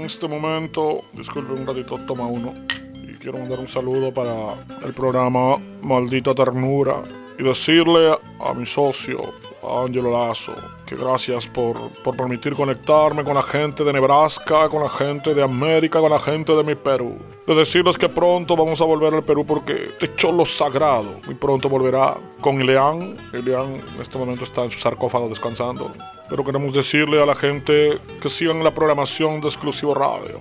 este momento, disculpe un ratito, toma uno. Y quiero mandar un saludo para el programa Maldita Ternura y decirle a mi socio, Angelo Lazo, que gracias por, por permitir conectarme con la gente de Nebraska, con la gente de América, con la gente de mi Perú. De decirles que pronto vamos a volver al Perú porque este cholo sagrado muy pronto volverá con Ileán. Ileán en este momento está en su sarcófago descansando. Pero queremos decirle a la gente que sigan la programación de Exclusivo Radio.